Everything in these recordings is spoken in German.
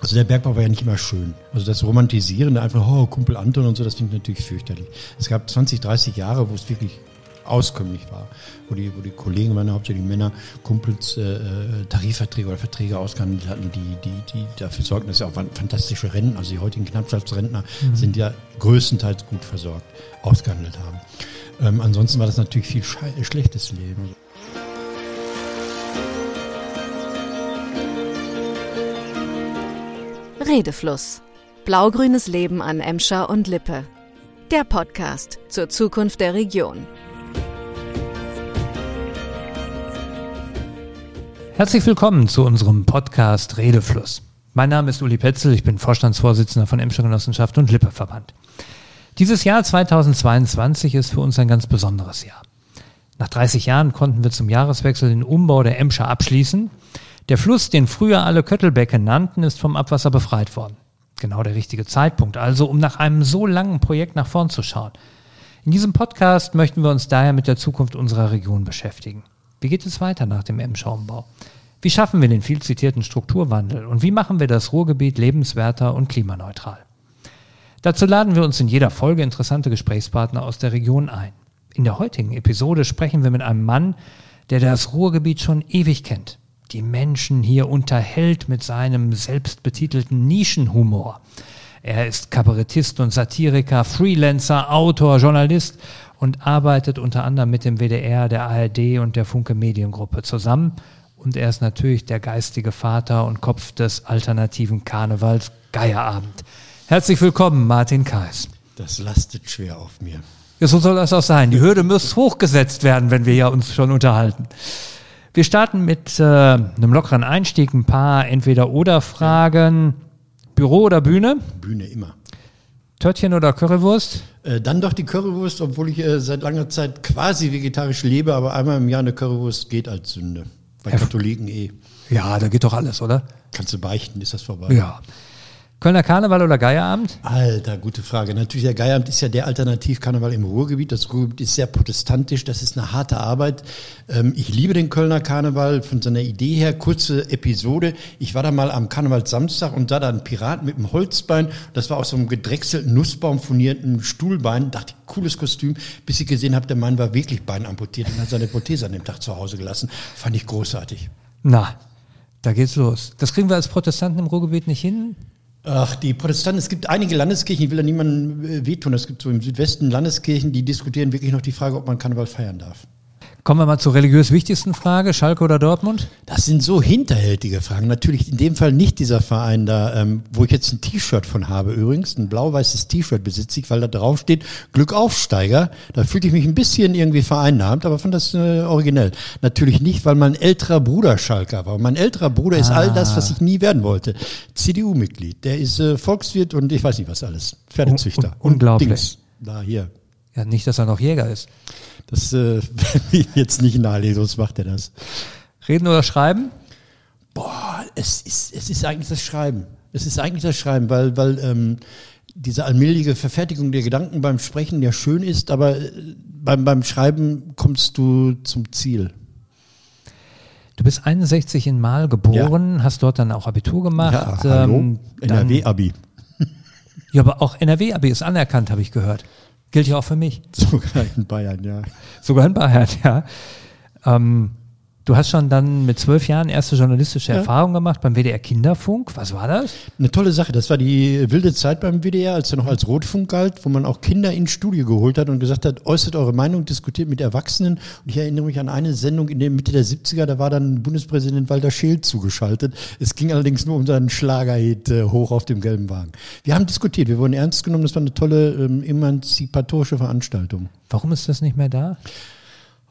Also der Bergbau war ja nicht immer schön. Also das Romantisieren, einfach, oh, Kumpel Anton und so, das klingt natürlich fürchterlich. Es gab 20, 30 Jahre, wo es wirklich auskömmlich war, wo die, wo die Kollegen, meine hauptsächlich Männer, Kumpels, äh, äh, Tarifverträge oder Verträge ausgehandelt hatten, die, die, die dafür sorgten, dass ja auch fantastische Renten, also die heutigen Knappschaftsrentner mhm. sind ja größtenteils gut versorgt, ausgehandelt haben. Ähm, ansonsten war das natürlich viel schlechtes Leben. Redefluss. Blaugrünes Leben an Emscher und Lippe. Der Podcast zur Zukunft der Region. Herzlich willkommen zu unserem Podcast Redefluss. Mein Name ist Uli Petzel, ich bin Vorstandsvorsitzender von Emscher Genossenschaft und Lippe Verband. Dieses Jahr 2022 ist für uns ein ganz besonderes Jahr. Nach 30 Jahren konnten wir zum Jahreswechsel den Umbau der Emscher abschließen. Der Fluss, den früher alle Köttelbecke nannten, ist vom Abwasser befreit worden. Genau der richtige Zeitpunkt also, um nach einem so langen Projekt nach vorn zu schauen. In diesem Podcast möchten wir uns daher mit der Zukunft unserer Region beschäftigen. Wie geht es weiter nach dem Emscher-Umbau? Wie schaffen wir den viel zitierten Strukturwandel und wie machen wir das Ruhrgebiet lebenswerter und klimaneutral? Dazu laden wir uns in jeder Folge interessante Gesprächspartner aus der Region ein. In der heutigen Episode sprechen wir mit einem Mann, der das Ruhrgebiet schon ewig kennt, die Menschen hier unterhält mit seinem selbstbetitelten Nischenhumor. Er ist Kabarettist und Satiriker, Freelancer, Autor, Journalist und arbeitet unter anderem mit dem WDR, der ARD und der Funke Mediengruppe zusammen. Und er ist natürlich der geistige Vater und Kopf des alternativen Karnevals Geierabend. Herzlich willkommen, Martin Kais. Das lastet schwer auf mir. Ja, so soll das auch sein. Die Hürde muss hochgesetzt werden, wenn wir ja uns schon unterhalten. Wir starten mit äh, einem lockeren Einstieg, ein paar Entweder-Oder-Fragen. Büro oder Bühne? Bühne immer. Törtchen oder Currywurst? Äh, dann doch die Currywurst, obwohl ich äh, seit langer Zeit quasi vegetarisch lebe, aber einmal im Jahr eine Currywurst geht als Sünde. Bei Katholiken eh. Ja, da geht doch alles, oder? Kannst du beichten, ist das vorbei. Ja. Kölner Karneval oder Geierabend? Alter, gute Frage. Natürlich, der Geierabend ist ja der Alternativkarneval im Ruhrgebiet. Das Ruhrgebiet ist sehr protestantisch, das ist eine harte Arbeit. Ähm, ich liebe den Kölner Karneval von seiner Idee her. Kurze Episode. Ich war da mal am Karnevalsamstag und sah da einen Pirat mit einem Holzbein. Das war aus so einem gedrechselten Nussbaum furnierten Stuhlbein. Dachte, cooles Kostüm. Bis ich gesehen habe, der Mann war wirklich Bein amputiert und hat seine Prothese an dem Tag zu Hause gelassen. Fand ich großartig. Na, da geht's los. Das kriegen wir als Protestanten im Ruhrgebiet nicht hin? Ach, die Protestanten, es gibt einige Landeskirchen, ich will da niemandem äh, wehtun, es gibt so im Südwesten Landeskirchen, die diskutieren wirklich noch die Frage, ob man Karneval feiern darf. Kommen wir mal zur religiös wichtigsten Frage, Schalke oder Dortmund? Das sind so hinterhältige Fragen. Natürlich in dem Fall nicht dieser Verein da, ähm, wo ich jetzt ein T-Shirt von habe übrigens. Ein blau-weißes T-Shirt besitze ich, weil da drauf steht Glückaufsteiger. Da fühlte ich mich ein bisschen irgendwie vereinnahmt, aber fand das äh, originell. Natürlich nicht, weil mein älterer Bruder Schalker war. Mein älterer Bruder ah. ist all das, was ich nie werden wollte. CDU-Mitglied. Der ist äh, Volkswirt und ich weiß nicht was alles. Pferdezüchter. Un unglaublich. Dings. Da, hier. Ja, nicht, dass er noch Jäger ist. Das äh, jetzt nicht nahelegen, sonst macht er das. Reden oder schreiben? Boah, es ist, es ist eigentlich das Schreiben. Es ist eigentlich das Schreiben, weil, weil ähm, diese allmähliche Verfertigung der Gedanken beim Sprechen ja schön ist, aber äh, beim, beim Schreiben kommst du zum Ziel. Du bist 61 in Mal geboren, ja. hast dort dann auch Abitur gemacht. Ja, hallo, ähm, NRW-Abi. Ja, aber auch NRW-Abi ist anerkannt, habe ich gehört. Gilt ja auch für mich. Sogar in Bayern, ja. Sogar in Bayern, ja. Ähm, Du hast schon dann mit zwölf Jahren erste journalistische ja. Erfahrung gemacht beim WDR Kinderfunk. Was war das? Eine tolle Sache. Das war die wilde Zeit beim WDR, als er noch als Rotfunk galt, wo man auch Kinder ins Studio geholt hat und gesagt hat, äußert eure Meinung, diskutiert mit Erwachsenen. Und ich erinnere mich an eine Sendung in der Mitte der 70er, da war dann Bundespräsident Walter Scheel zugeschaltet. Es ging allerdings nur um seinen Schlagerhit äh, hoch auf dem gelben Wagen. Wir haben diskutiert, wir wurden ernst genommen. Das war eine tolle ähm, emanzipatorische Veranstaltung. Warum ist das nicht mehr da?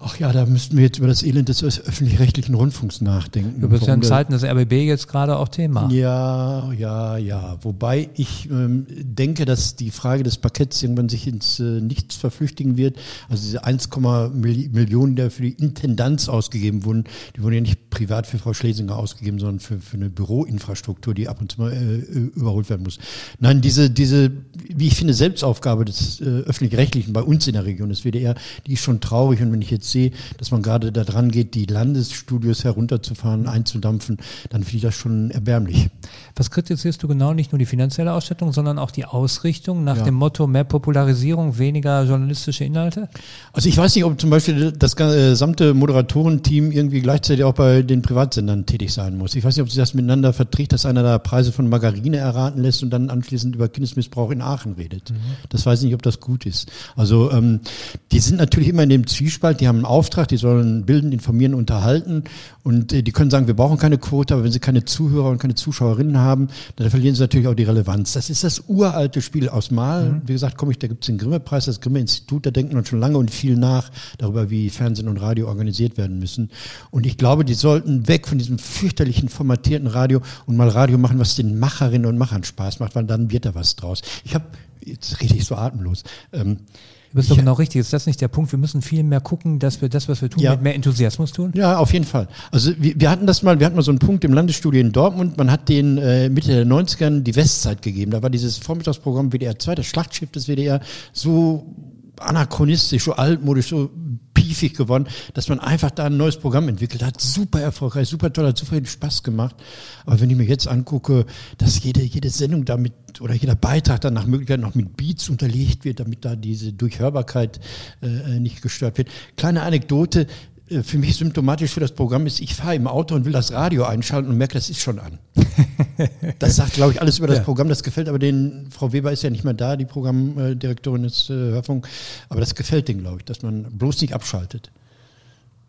Ach ja, da müssten wir jetzt über das Elend des öffentlich-rechtlichen Rundfunks nachdenken. Du bist ja in Zeiten des RBB jetzt gerade auch Thema. Ja, ja, ja. Wobei ich ähm, denke, dass die Frage des Parketts irgendwann sich ins äh, Nichts verflüchtigen wird. Also diese 1, Millionen, die für die Intendanz ausgegeben wurden, die wurden ja nicht privat für Frau Schlesinger ausgegeben, sondern für, für eine Büroinfrastruktur, die ab und zu mal äh, überholt werden muss. Nein, diese, diese, wie ich finde, Selbstaufgabe des äh, öffentlich-rechtlichen bei uns in der Region, des WDR, die ist schon traurig. Und wenn ich jetzt sehe, dass man gerade da dran geht, die Landesstudios herunterzufahren, einzudampfen, dann finde ich das schon erbärmlich. Was kritisierst du genau? Nicht nur die finanzielle Ausstattung, sondern auch die Ausrichtung nach ja. dem Motto mehr Popularisierung, weniger journalistische Inhalte? Also ich weiß nicht, ob zum Beispiel das gesamte Moderatorenteam irgendwie gleichzeitig auch bei den Privatsendern tätig sein muss. Ich weiß nicht, ob sie das miteinander verträgt, dass einer da Preise von Margarine erraten lässt und dann anschließend über Kindesmissbrauch in Aachen redet. Mhm. Das weiß ich nicht, ob das gut ist. Also ähm, die sind natürlich immer in dem Zwiespalt, die haben einen Auftrag, die sollen bilden, informieren, unterhalten und äh, die können sagen, wir brauchen keine Quote, aber wenn sie keine Zuhörer und keine Zuschauerinnen haben, dann verlieren sie natürlich auch die Relevanz. Das ist das uralte Spiel aus Mal. Mhm. Wie gesagt, komme ich, da gibt es den Grimme-Preis, das Grimme-Institut, da denkt man schon lange und viel nach darüber, wie Fernsehen und Radio organisiert werden müssen. Und ich glaube, die sollten weg von diesem fürchterlichen formatierten Radio und mal Radio machen, was den Macherinnen und Machern Spaß macht, weil dann wird da was draus. Ich habe, jetzt rede ich so atemlos. Ähm, Du bist doch genau richtig. Ist das nicht der Punkt? Wir müssen viel mehr gucken, dass wir das, was wir tun, ja. mit mehr Enthusiasmus tun? Ja, auf jeden Fall. Also wir, wir, hatten das mal, wir hatten mal so einen Punkt im Landesstudio in Dortmund. Man hat den äh, Mitte der 90ern die Westzeit gegeben. Da war dieses Vormittagsprogramm WDR 2, das Schlachtschiff des WDR, so anachronistisch, so altmodisch, so piefig geworden, dass man einfach da ein neues Programm entwickelt hat. Super erfolgreich, super toll, hat super viel Spaß gemacht. Aber wenn ich mir jetzt angucke, dass jede, jede Sendung damit oder jeder Beitrag dann nach Möglichkeit noch mit Beats unterlegt wird, damit da diese Durchhörbarkeit äh, nicht gestört wird. Kleine Anekdote, äh, für mich symptomatisch für das Programm ist, ich fahre im Auto und will das Radio einschalten und merke, das ist schon an. das sagt, glaube ich, alles über das ja. Programm. Das gefällt aber den, Frau Weber ist ja nicht mehr da, die Programmdirektorin des äh, Hörfunk, aber das gefällt denen, glaube ich, dass man bloß nicht abschaltet.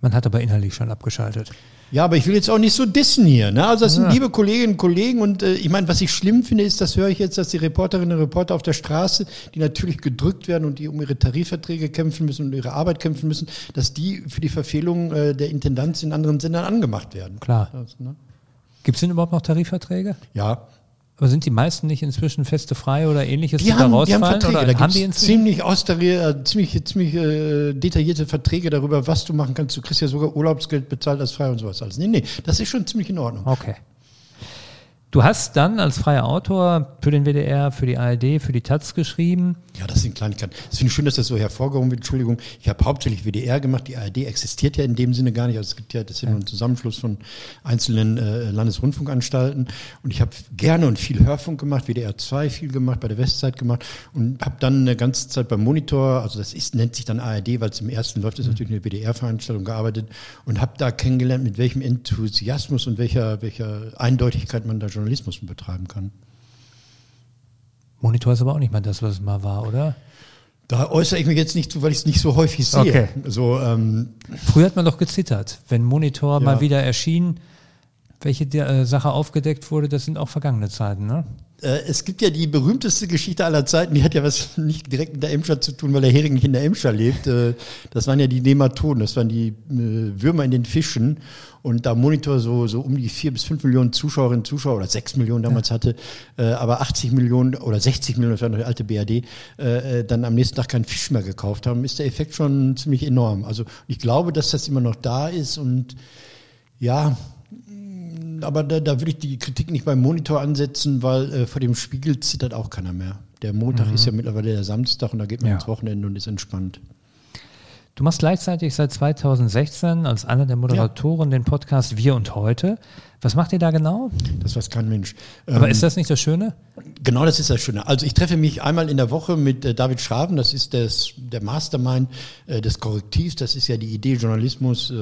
Man hat aber innerlich schon abgeschaltet. Ja, aber ich will jetzt auch nicht so dissen hier. Ne? Also das sind ja. liebe Kolleginnen und Kollegen und äh, ich meine, was ich schlimm finde, ist, das höre ich jetzt, dass die Reporterinnen und Reporter auf der Straße, die natürlich gedrückt werden und die um ihre Tarifverträge kämpfen müssen und ihre Arbeit kämpfen müssen, dass die für die Verfehlung äh, der Intendanz in anderen Sendern angemacht werden. Klar. ne? Gibt es denn überhaupt noch Tarifverträge? Ja, aber sind die meisten nicht inzwischen feste frei oder ähnliches, die, die haben, da rausfallen? Die haben Verträge, oder da haben die ziemlich austarierte, ziemlich, ziemlich äh, detaillierte Verträge darüber, was du machen kannst. Du kriegst ja sogar Urlaubsgeld bezahlt als frei und sowas alles. Nee, nee, das ist schon ziemlich in Ordnung. Okay. Du hast dann als freier Autor für den WDR, für die ARD, für die Taz geschrieben. Ja, das sind Kleinigkeiten. Das finde ich schön, dass das so hervorgehoben wird. Entschuldigung, ich habe hauptsächlich WDR gemacht. Die ARD existiert ja in dem Sinne gar nicht. Also es gibt ja, das ist ja nur ein Zusammenschluss von einzelnen äh, Landesrundfunkanstalten. Und ich habe gerne und viel Hörfunk gemacht, WDR 2 viel gemacht, bei der Westzeit gemacht und habe dann eine ganze Zeit beim Monitor, also das ist, nennt sich dann ARD, weil es im ersten läuft, ist mhm. natürlich eine WDR-Veranstaltung gearbeitet und habe da kennengelernt, mit welchem Enthusiasmus und welcher, welcher Eindeutigkeit man da schon Journalismus betreiben kann. Monitor ist aber auch nicht mal das, was es mal war, oder? Da äußere ich mich jetzt nicht zu, weil ich es nicht so häufig sehe. Okay. So, ähm, Früher hat man doch gezittert, wenn Monitor ja. mal wieder erschien, welche der, äh, Sache aufgedeckt wurde, das sind auch vergangene Zeiten, ne? Äh, es gibt ja die berühmteste Geschichte aller Zeiten, die hat ja was nicht direkt mit der Emscher zu tun, weil der Hering nicht in der Emscher lebt. Äh, das waren ja die Nematoden, das waren die äh, Würmer in den Fischen. Und da Monitor so, so um die vier bis fünf Millionen Zuschauerinnen und Zuschauer oder sechs Millionen damals hatte, aber 80 Millionen oder 60 Millionen, das war noch die alte BAD, dann am nächsten Tag keinen Fisch mehr gekauft haben, ist der Effekt schon ziemlich enorm. Also ich glaube, dass das immer noch da ist und ja, aber da, da würde ich die Kritik nicht beim Monitor ansetzen, weil äh, vor dem Spiegel zittert auch keiner mehr. Der Montag mhm. ist ja mittlerweile der Samstag und da geht man ja. ins Wochenende und ist entspannt. Du machst gleichzeitig seit 2016 als einer der Moderatoren ja. den Podcast Wir und Heute. Was macht ihr da genau? Das weiß kein Mensch. Aber ähm, ist das nicht das Schöne? Genau, das ist das Schöne. Also ich treffe mich einmal in der Woche mit äh, David Schraven, das ist das, der Mastermind äh, des Korrektivs. Das ist ja die Idee, Journalismus äh,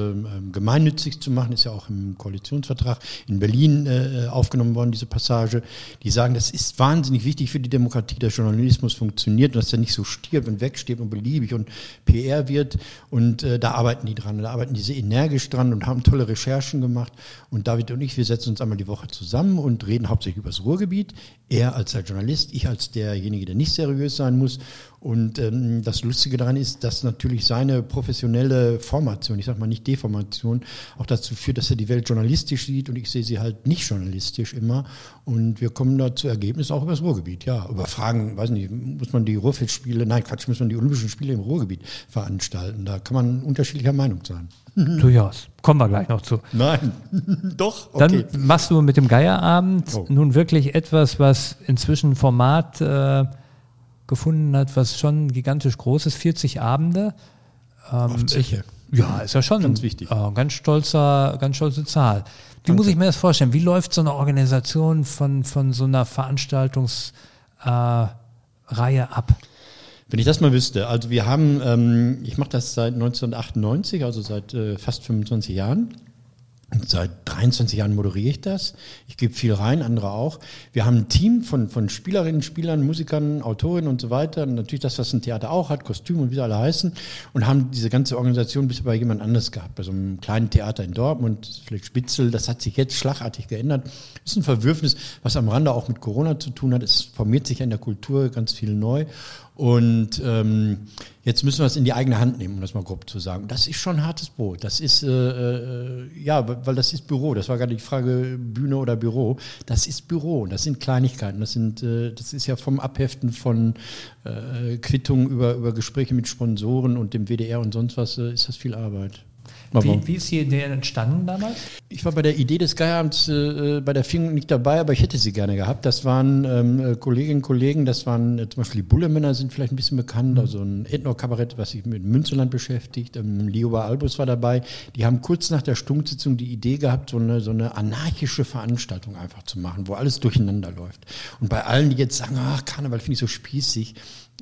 gemeinnützig zu machen, ist ja auch im Koalitionsvertrag in Berlin äh, aufgenommen worden, diese Passage. Die sagen, das ist wahnsinnig wichtig für die Demokratie, dass Journalismus funktioniert und dass er nicht so stirbt und wegstirbt und beliebig und PR wird. Und äh, da arbeiten die dran, da arbeiten die sehr energisch dran und haben tolle Recherchen gemacht. Und David und ich ich, wir setzen uns einmal die Woche zusammen und reden hauptsächlich über das Ruhrgebiet. Er als der Journalist, ich als derjenige, der nicht seriös sein muss. Und ähm, das Lustige daran ist, dass natürlich seine professionelle Formation, ich sage mal nicht Deformation, auch dazu führt, dass er die Welt journalistisch sieht und ich sehe sie halt nicht journalistisch immer. Und wir kommen da zu Ergebnissen auch über das Ruhrgebiet. Ja, über Fragen, weiß nicht, muss man die Ruhrfeldspiele, nein Quatsch, muss man die Olympischen Spiele im Ruhrgebiet veranstalten. Da kann man unterschiedlicher Meinung sein. Durchaus. Kommen wir gleich noch zu. Nein, doch. Okay. Dann machst du mit dem Geierabend oh. nun wirklich etwas, was inzwischen Format äh, gefunden hat, was schon gigantisch groß ist, 40 Abende. Ähm, Auf Zeche. Ja, ist ja schon Ganz wichtig. Äh, ganz stolzer, ganz stolze Zahl. Wie muss ich mir das vorstellen? Wie läuft so eine Organisation von, von so einer Veranstaltungsreihe äh, ab? Wenn ich das mal wüsste, also wir haben, ähm, ich mache das seit 1998, also seit äh, fast 25 Jahren. Und seit 23 Jahren moderiere ich das. Ich gebe viel rein, andere auch. Wir haben ein Team von, von Spielerinnen, Spielern, Musikern, Autorinnen und so weiter. Und natürlich das, was ein Theater auch hat, Kostüm und wie sie alle heißen. Und haben diese ganze Organisation bisher bei jemand anders gehabt. Bei so einem kleinen Theater in Dortmund, vielleicht Spitzel. Das hat sich jetzt schlagartig geändert. Ist ein Verwürfnis, was am Rande auch mit Corona zu tun hat. Es formiert sich ja in der Kultur ganz viel neu. Und ähm, jetzt müssen wir es in die eigene Hand nehmen, um das mal grob zu sagen. Das ist schon hartes Brot. Das ist, äh, äh, ja, weil das ist Büro. Das war gerade die Frage Bühne oder Büro. Das ist Büro. Das sind Kleinigkeiten. Das sind, äh, das ist ja vom Abheften von äh, Quittungen über, über Gespräche mit Sponsoren und dem WDR und sonst was, äh, ist das viel Arbeit. Wie, wie ist die Idee entstanden damals? Ich war bei der Idee des Geierabends äh, bei der Fing nicht dabei, aber ich hätte sie gerne gehabt. Das waren ähm, äh, Kolleginnen und Kollegen, das waren äh, zum Beispiel die Bullemänner sind vielleicht ein bisschen bekannt, mhm. also ein Ethno-Kabarett, was sich mit Münzeland beschäftigt. Ähm, Lioba Albus war dabei. Die haben kurz nach der Stunksitzung die Idee gehabt, so eine, so eine anarchische Veranstaltung einfach zu machen, wo alles durcheinander läuft. Und bei allen, die jetzt sagen, ach, Karneval finde ich so spießig,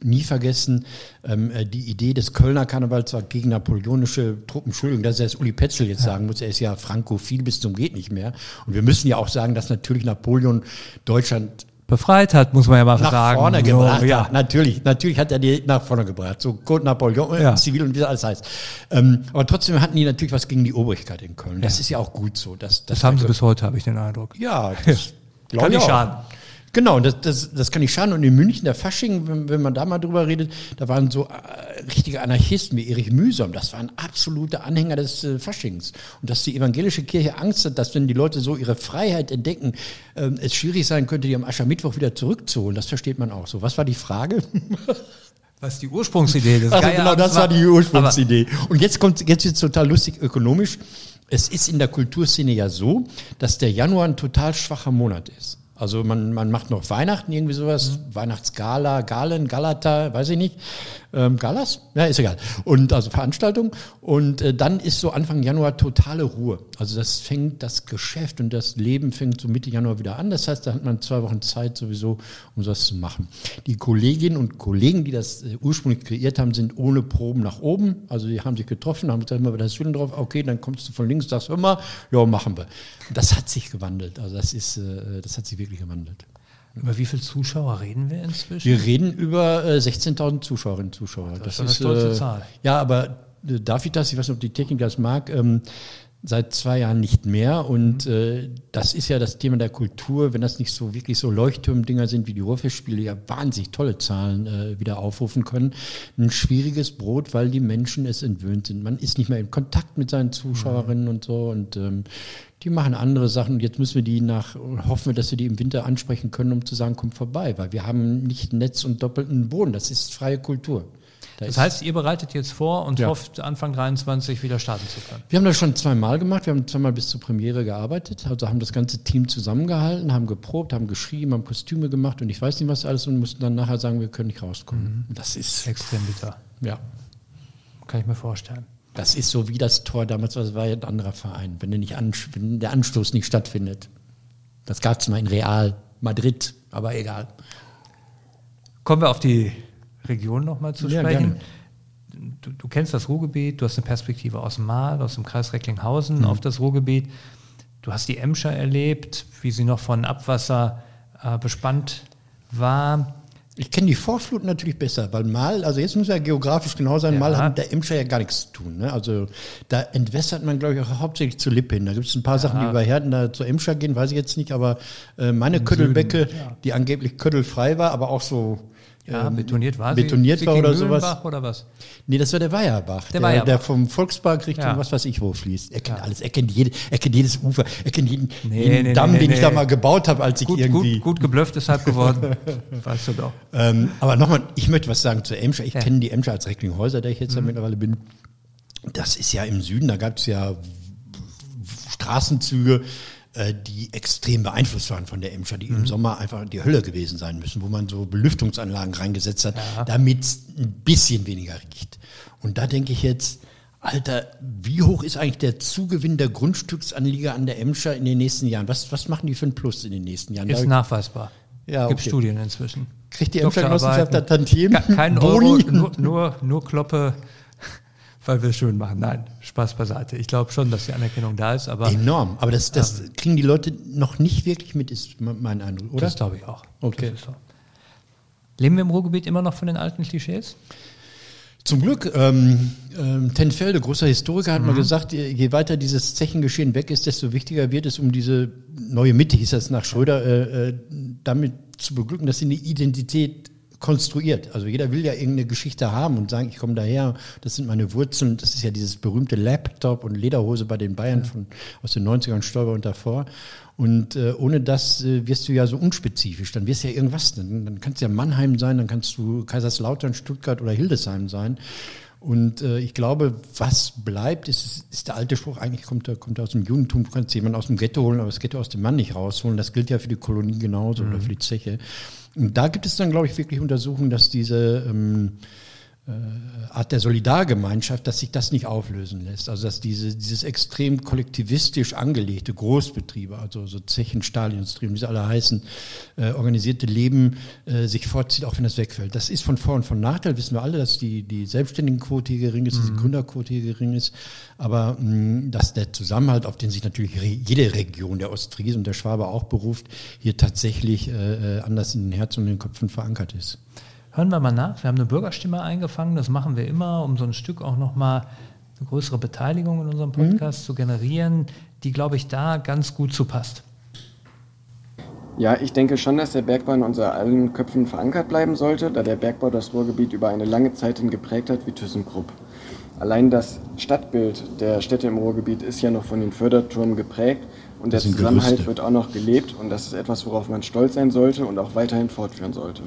nie vergessen, ähm, äh, die Idee des Kölner Karnevals war gegen napoleonische Truppen. Entschuldigung, dass er es Uli Petzel jetzt ja. sagen muss. Er ist ja frankophil bis zum geht nicht mehr. Und wir müssen ja auch sagen, dass natürlich Napoleon Deutschland befreit hat, muss man ja mal nach sagen. Nach vorne gebracht. So, ja. natürlich, natürlich hat er die nach vorne gebracht. So Code Napoleon, ja. Zivil und wie das alles heißt. Ähm, aber trotzdem hatten die natürlich was gegen die Obrigkeit in Köln. Das ja. ist ja auch gut so. Das, das, das haben sie bis heute, habe ich den Eindruck. Ja, das kann nicht schaden. Genau, das, das, das kann nicht schaden. Und in München, der Fasching, wenn, wenn man da mal drüber redet, da waren so äh, richtige Anarchisten wie Erich Mühsam. Das waren absolute Anhänger des äh, Faschings. Und dass die evangelische Kirche Angst hat, dass wenn die Leute so ihre Freiheit entdecken, äh, es schwierig sein könnte, die am Aschermittwoch wieder zurückzuholen. Das versteht man auch so. Was war die Frage? Was die Ursprungsidee des also Genau, das war die Ursprungsidee. Und jetzt kommt, jetzt wird's total lustig ökonomisch. Es ist in der Kulturszene ja so, dass der Januar ein total schwacher Monat ist. Also man, man macht noch Weihnachten, irgendwie sowas, mhm. Weihnachtsgala, Galen, Galata, weiß ich nicht. Ähm, Galas? Ja, ist egal. Und also Veranstaltung. Und äh, dann ist so Anfang Januar totale Ruhe. Also das fängt das Geschäft und das Leben fängt so Mitte Januar wieder an. Das heißt, da hat man zwei Wochen Zeit sowieso, um sowas zu machen. Die Kolleginnen und Kollegen, die das äh, ursprünglich kreiert haben, sind ohne Proben nach oben. Also die haben sich getroffen, haben gesagt, mal, da ist Willen drauf, okay, dann kommst du von links, sagst, mal, ja, machen wir. Das hat sich gewandelt. Also das ist, äh, das hat sich wirklich gewandelt. Über wie viele Zuschauer reden wir inzwischen? Wir reden über äh, 16.000 Zuschauerinnen und Zuschauer. Das, das ist eine stolze äh, Zahl. Ja, aber äh, darf ich das? Ich weiß nicht, ob die Technik das mag. Ähm, seit zwei Jahren nicht mehr. Und mhm. äh, das ist ja das Thema der Kultur, wenn das nicht so wirklich so Leuchtturmdinger sind wie die Ruhrfestspiele, ja wahnsinnig tolle Zahlen äh, wieder aufrufen können. Ein schwieriges Brot, weil die Menschen es entwöhnt sind. Man ist nicht mehr in Kontakt mit seinen Zuschauerinnen mhm. und so. Und ähm, die machen andere Sachen. Jetzt müssen wir die nach, hoffen wir, dass wir die im Winter ansprechen können, um zu sagen, kommt vorbei, weil wir haben nicht Netz und doppelten Boden. Das ist freie Kultur. Da das heißt, ihr bereitet jetzt vor und ja. hofft, Anfang 23 wieder starten zu können. Wir haben das schon zweimal gemacht. Wir haben zweimal bis zur Premiere gearbeitet. Also haben das ganze Team zusammengehalten, haben geprobt, haben geschrieben, haben Kostüme gemacht und ich weiß nicht was alles und mussten dann nachher sagen, wir können nicht rauskommen. Mhm. Das ist extrem bitter. Ja. Kann ich mir vorstellen. Das ist so wie das Tor damals, das war ja ein anderer Verein, wenn der, nicht wenn der Anstoß nicht stattfindet. Das gab es mal in Real Madrid, aber egal. Kommen wir auf die Region nochmal zu ja, sprechen. Du, du, kennst das Ruhrgebiet, du hast eine Perspektive aus dem Mahl, aus dem Kreis Recklinghausen mhm. auf das Ruhrgebiet. Du hast die Emscher erlebt, wie sie noch von Abwasser äh, bespannt war. Ich kenne die Vorflut natürlich besser, weil mal, also jetzt muss ja geografisch genau sein, ja. mal hat der Emscher ja gar nichts zu tun. Ne? Also da entwässert man, glaube ich, auch hauptsächlich zu Lippe hin. Da gibt es ein paar ja. Sachen, die über Herden da zur Emscher gehen, weiß ich jetzt nicht, aber äh, meine Köttelbecke, ja. die angeblich köttelfrei war, aber auch so ja, ähm, betoniert war betoniert sie. war oder sowas. oder was? Nee, das war der Weierbach. Der, der, Weierbach. der vom Volkspark Richtung ja. was weiß ich wo fließt. Er kennt ja. alles, er kennt, jede, er kennt jedes Ufer, er kennt jeden, nee, jeden nee, Damm, nee, den ich da mal gebaut habe, als ich gut, irgendwie... Gut, gut geblufft deshalb geworden, weißt du doch. Ähm, aber nochmal, ich möchte was sagen zur Emscher. Ich ja. kenne die Emscher als Recklinghäuser, der ich jetzt mhm. ja mittlerweile bin. Das ist ja im Süden, da gab es ja Straßenzüge, die extrem beeinflusst waren von der Emscher, die mhm. im Sommer einfach die Hölle gewesen sein müssen, wo man so Belüftungsanlagen reingesetzt hat, ja. damit es ein bisschen weniger riecht. Und da denke ich jetzt, Alter, wie hoch ist eigentlich der Zugewinn der Grundstücksanlieger an der Emscher in den nächsten Jahren? Was, was machen die für ein Plus in den nächsten Jahren? Ist nachweisbar. Ja, Gibt okay. Studien inzwischen. Kriegt die Emscher Genossenschaft da. Tantiemen? Ke- Kein Boni? Euro, nur, nur, nur Kloppe, weil wir es schön machen. Nein, Spaß beiseite. Ich glaube schon, dass die Anerkennung da ist, aber Enorm. Aber das, das kriegen die Leute noch nicht wirklich mit, ist mein Eindruck, oder? das glaube ich auch. Okay. So. Leben wir im Ruhrgebiet immer noch von den alten Klischees? Zum Glück, ähm, ähm, Tenfelde, großer Historiker, hat mal gesagt, je je weiter dieses Zechengeschehen weg ist, desto wichtiger wird es, um diese neue Mitte, hieß das nach Schröder, äh, äh, damit zu beglücken, dass sie eine Identität konstruiert. Also jeder will ja irgendeine Geschichte haben und sagen, ich komme daher, das sind meine Wurzeln. Das ist ja dieses berühmte Laptop und Lederhose bei den Bayern von, aus den 90ern, Stolper und davor. Und äh, ohne das äh, wirst du ja so unspezifisch. Dann wirst du ja irgendwas. Dann, dann kannst du ja Mannheim sein, dann kannst du Kaiserslautern, Stuttgart oder Hildesheim sein. Und äh, ich glaube, was bleibt, ist, ist der alte Spruch, eigentlich kommt kommt aus dem Judentum, du kannst jemanden aus dem Ghetto holen, aber das Ghetto aus dem Mann nicht rausholen. Das gilt ja für die Kolonie genauso oder für die Zeche. Da gibt es dann, glaube ich, wirklich Untersuchungen, dass diese ähm, äh, Art der Solidargemeinschaft, dass sich das nicht auflösen lässt. Also dass diese, dieses extrem kollektivistisch angelegte Großbetriebe, also so Zechen, Stahlindustrie, wie sie alle heißen, äh, organisierte Leben äh, sich fortzieht, auch wenn das wegfällt. Das ist von Vor- und von Nachteil, wissen wir alle, dass die, die Selbstständigenquote hier gering ist, dass die Gründerquote hier gering ist. Aber mh, dass der Zusammenhalt, auf den sich natürlich re jede Region der Ostfriese und der Schwabe auch beruft, hier tatsächlich äh, äh, anders in den Herzen und den Köpfen verankert ist. Hören wir mal nach. Wir haben eine Bürgerstimme eingefangen. Das machen wir immer, um so ein Stück auch nochmal eine größere Beteiligung in unserem Podcast zu generieren, die, glaube ich, da ganz gut zu passt. Ja, ich denke schon, dass der Bergbau in unseren allen Köpfen verankert bleiben sollte, da der Bergbau das Ruhrgebiet über eine lange Zeit hin geprägt hat wie ThyssenKrupp. Allein das Stadtbild der Städte im Ruhrgebiet ist ja noch von den Förderturmen geprägt und der Zusammenhalt Gerüste. wird auch noch gelebt und das ist etwas, worauf man stolz sein sollte und auch weiterhin fortführen sollte.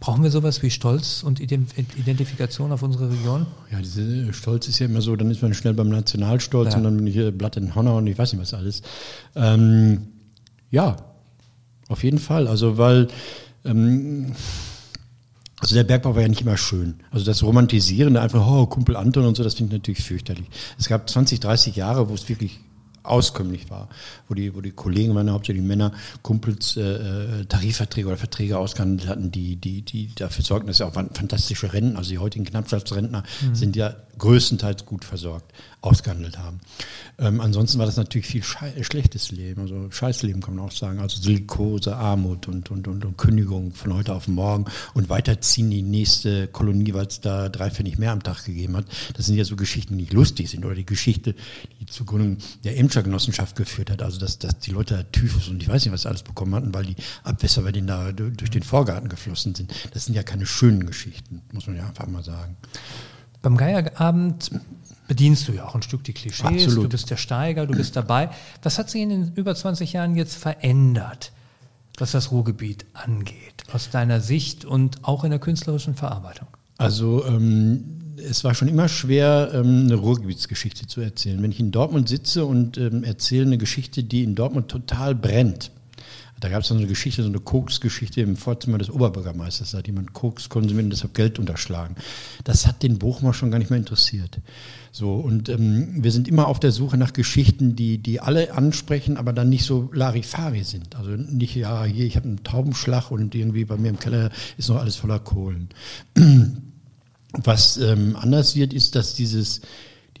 Brauchen wir sowas wie Stolz und Ident- Identifikation auf unsere Region? Ja, diese Stolz ist ja immer so, dann ist man schnell beim Nationalstolz Ja. und dann bin ich hier Blatt in Honor und ich weiß nicht was alles. Ähm, ja, auf jeden Fall. Also weil ähm, also der Bergbau war ja nicht immer schön. Also das Romantisieren, einfach, oh, Kumpel Anton und so, das finde ich natürlich fürchterlich. Es gab 20, 30 Jahre, wo es wirklich auskömmlich war, wo die, wo die Kollegen, meine hauptsächlich Männer, Kumpels äh, äh, Tarifverträge oder Verträge ausgehandelt hatten, die, die, die dafür sorgten, dass ja auch fantastische Renten, also die heutigen Knappschaftsrentner sind ja größtenteils gut versorgt, ausgehandelt haben. Ähm, ansonsten war das natürlich viel schei schlechtes Leben, also Scheißleben kann man auch sagen, also Silikose, Armut und, und, und, und Kündigung von heute auf morgen und weiterziehen die nächste Kolonie, weil es da drei Pfennig mehr am Tag gegeben hat. Das sind ja so Geschichten, die nicht lustig sind oder die Geschichte, die zur Gründung der Emscher Genossenschaft geführt hat, also dass, dass die Leute Typhus und ich weiß nicht, was alles bekommen hatten, weil die Abwässer bei denen da du- durch den Vorgarten geflossen sind. Das sind ja keine schönen Geschichten, muss man ja einfach mal sagen. Beim Geierabend bedienst du ja auch ein Stück die Klischees. Absolut. Du bist der Steiger, du bist dabei. Was hat sich in den über 20 Jahren jetzt verändert, was das Ruhrgebiet angeht, aus deiner Sicht und auch in der künstlerischen Verarbeitung? Also ähm, es war schon immer schwer, ähm, eine Ruhrgebietsgeschichte zu erzählen. Wenn ich in Dortmund sitze und ähm, erzähle eine Geschichte, die in Dortmund total brennt, da gab es so eine Geschichte, so eine Koks-Geschichte im Vorzimmer des Oberbürgermeisters. Da hat jemand Koks konsumiert und deshalb Geld unterschlagen. Das hat den Bochumer schon gar nicht mehr interessiert. So, und ähm, wir sind immer auf der Suche nach Geschichten, die, die alle ansprechen, aber dann nicht so Larifari sind. Also nicht, ja, hier, ich habe einen Taubenschlag und irgendwie bei mir im Keller ist noch alles voller Kohlen. Was ähm, anders wird, ist, dass dieses,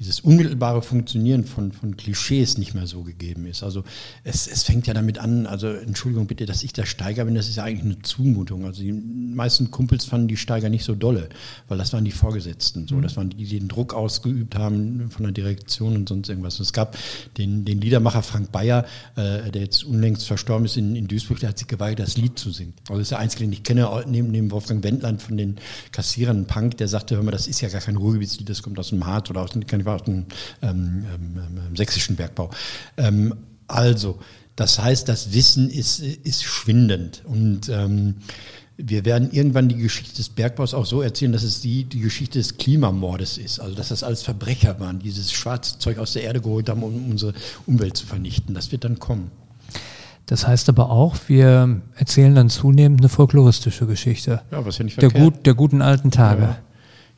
dieses unmittelbare Funktionieren von, von Klischees nicht mehr so gegeben ist. Also es, es fängt ja damit an, also Entschuldigung bitte, dass ich der Steiger bin, das ist ja eigentlich eine Zumutung. Also die meisten Kumpels fanden die Steiger nicht so dolle, weil das waren die Vorgesetzten. So, das waren die, die den Druck ausgeübt haben von der Direktion und sonst irgendwas. Und es gab den, den Liedermacher Frank Bayer, äh, der jetzt unlängst verstorben ist in, in Duisburg, der hat sich geweigert, das Lied zu singen. Also das ist der einzige, den ich kenne, neben, neben Wolfgang Wendland von den Kassierern Punk, der sagte, hör mal, das ist ja gar kein Ruhrgebietslied, das kommt aus dem Harz oder aus, dem- dem ähm, ähm, ähm, sächsischen Bergbau. Ähm, also, das heißt, das Wissen ist, ist schwindend und ähm, wir werden irgendwann die Geschichte des Bergbaus auch so erzählen, dass es die, die Geschichte des Klimamordes ist. Also, dass das alles Verbrecher waren, die dieses schwarze Zeug aus der Erde geholt haben, um unsere Umwelt zu vernichten. Das wird dann kommen. Das heißt aber auch, wir erzählen dann zunehmend eine folkloristische Geschichte. Ja, was ja nicht Der, gut, der guten alten Tage. Ja. Ja,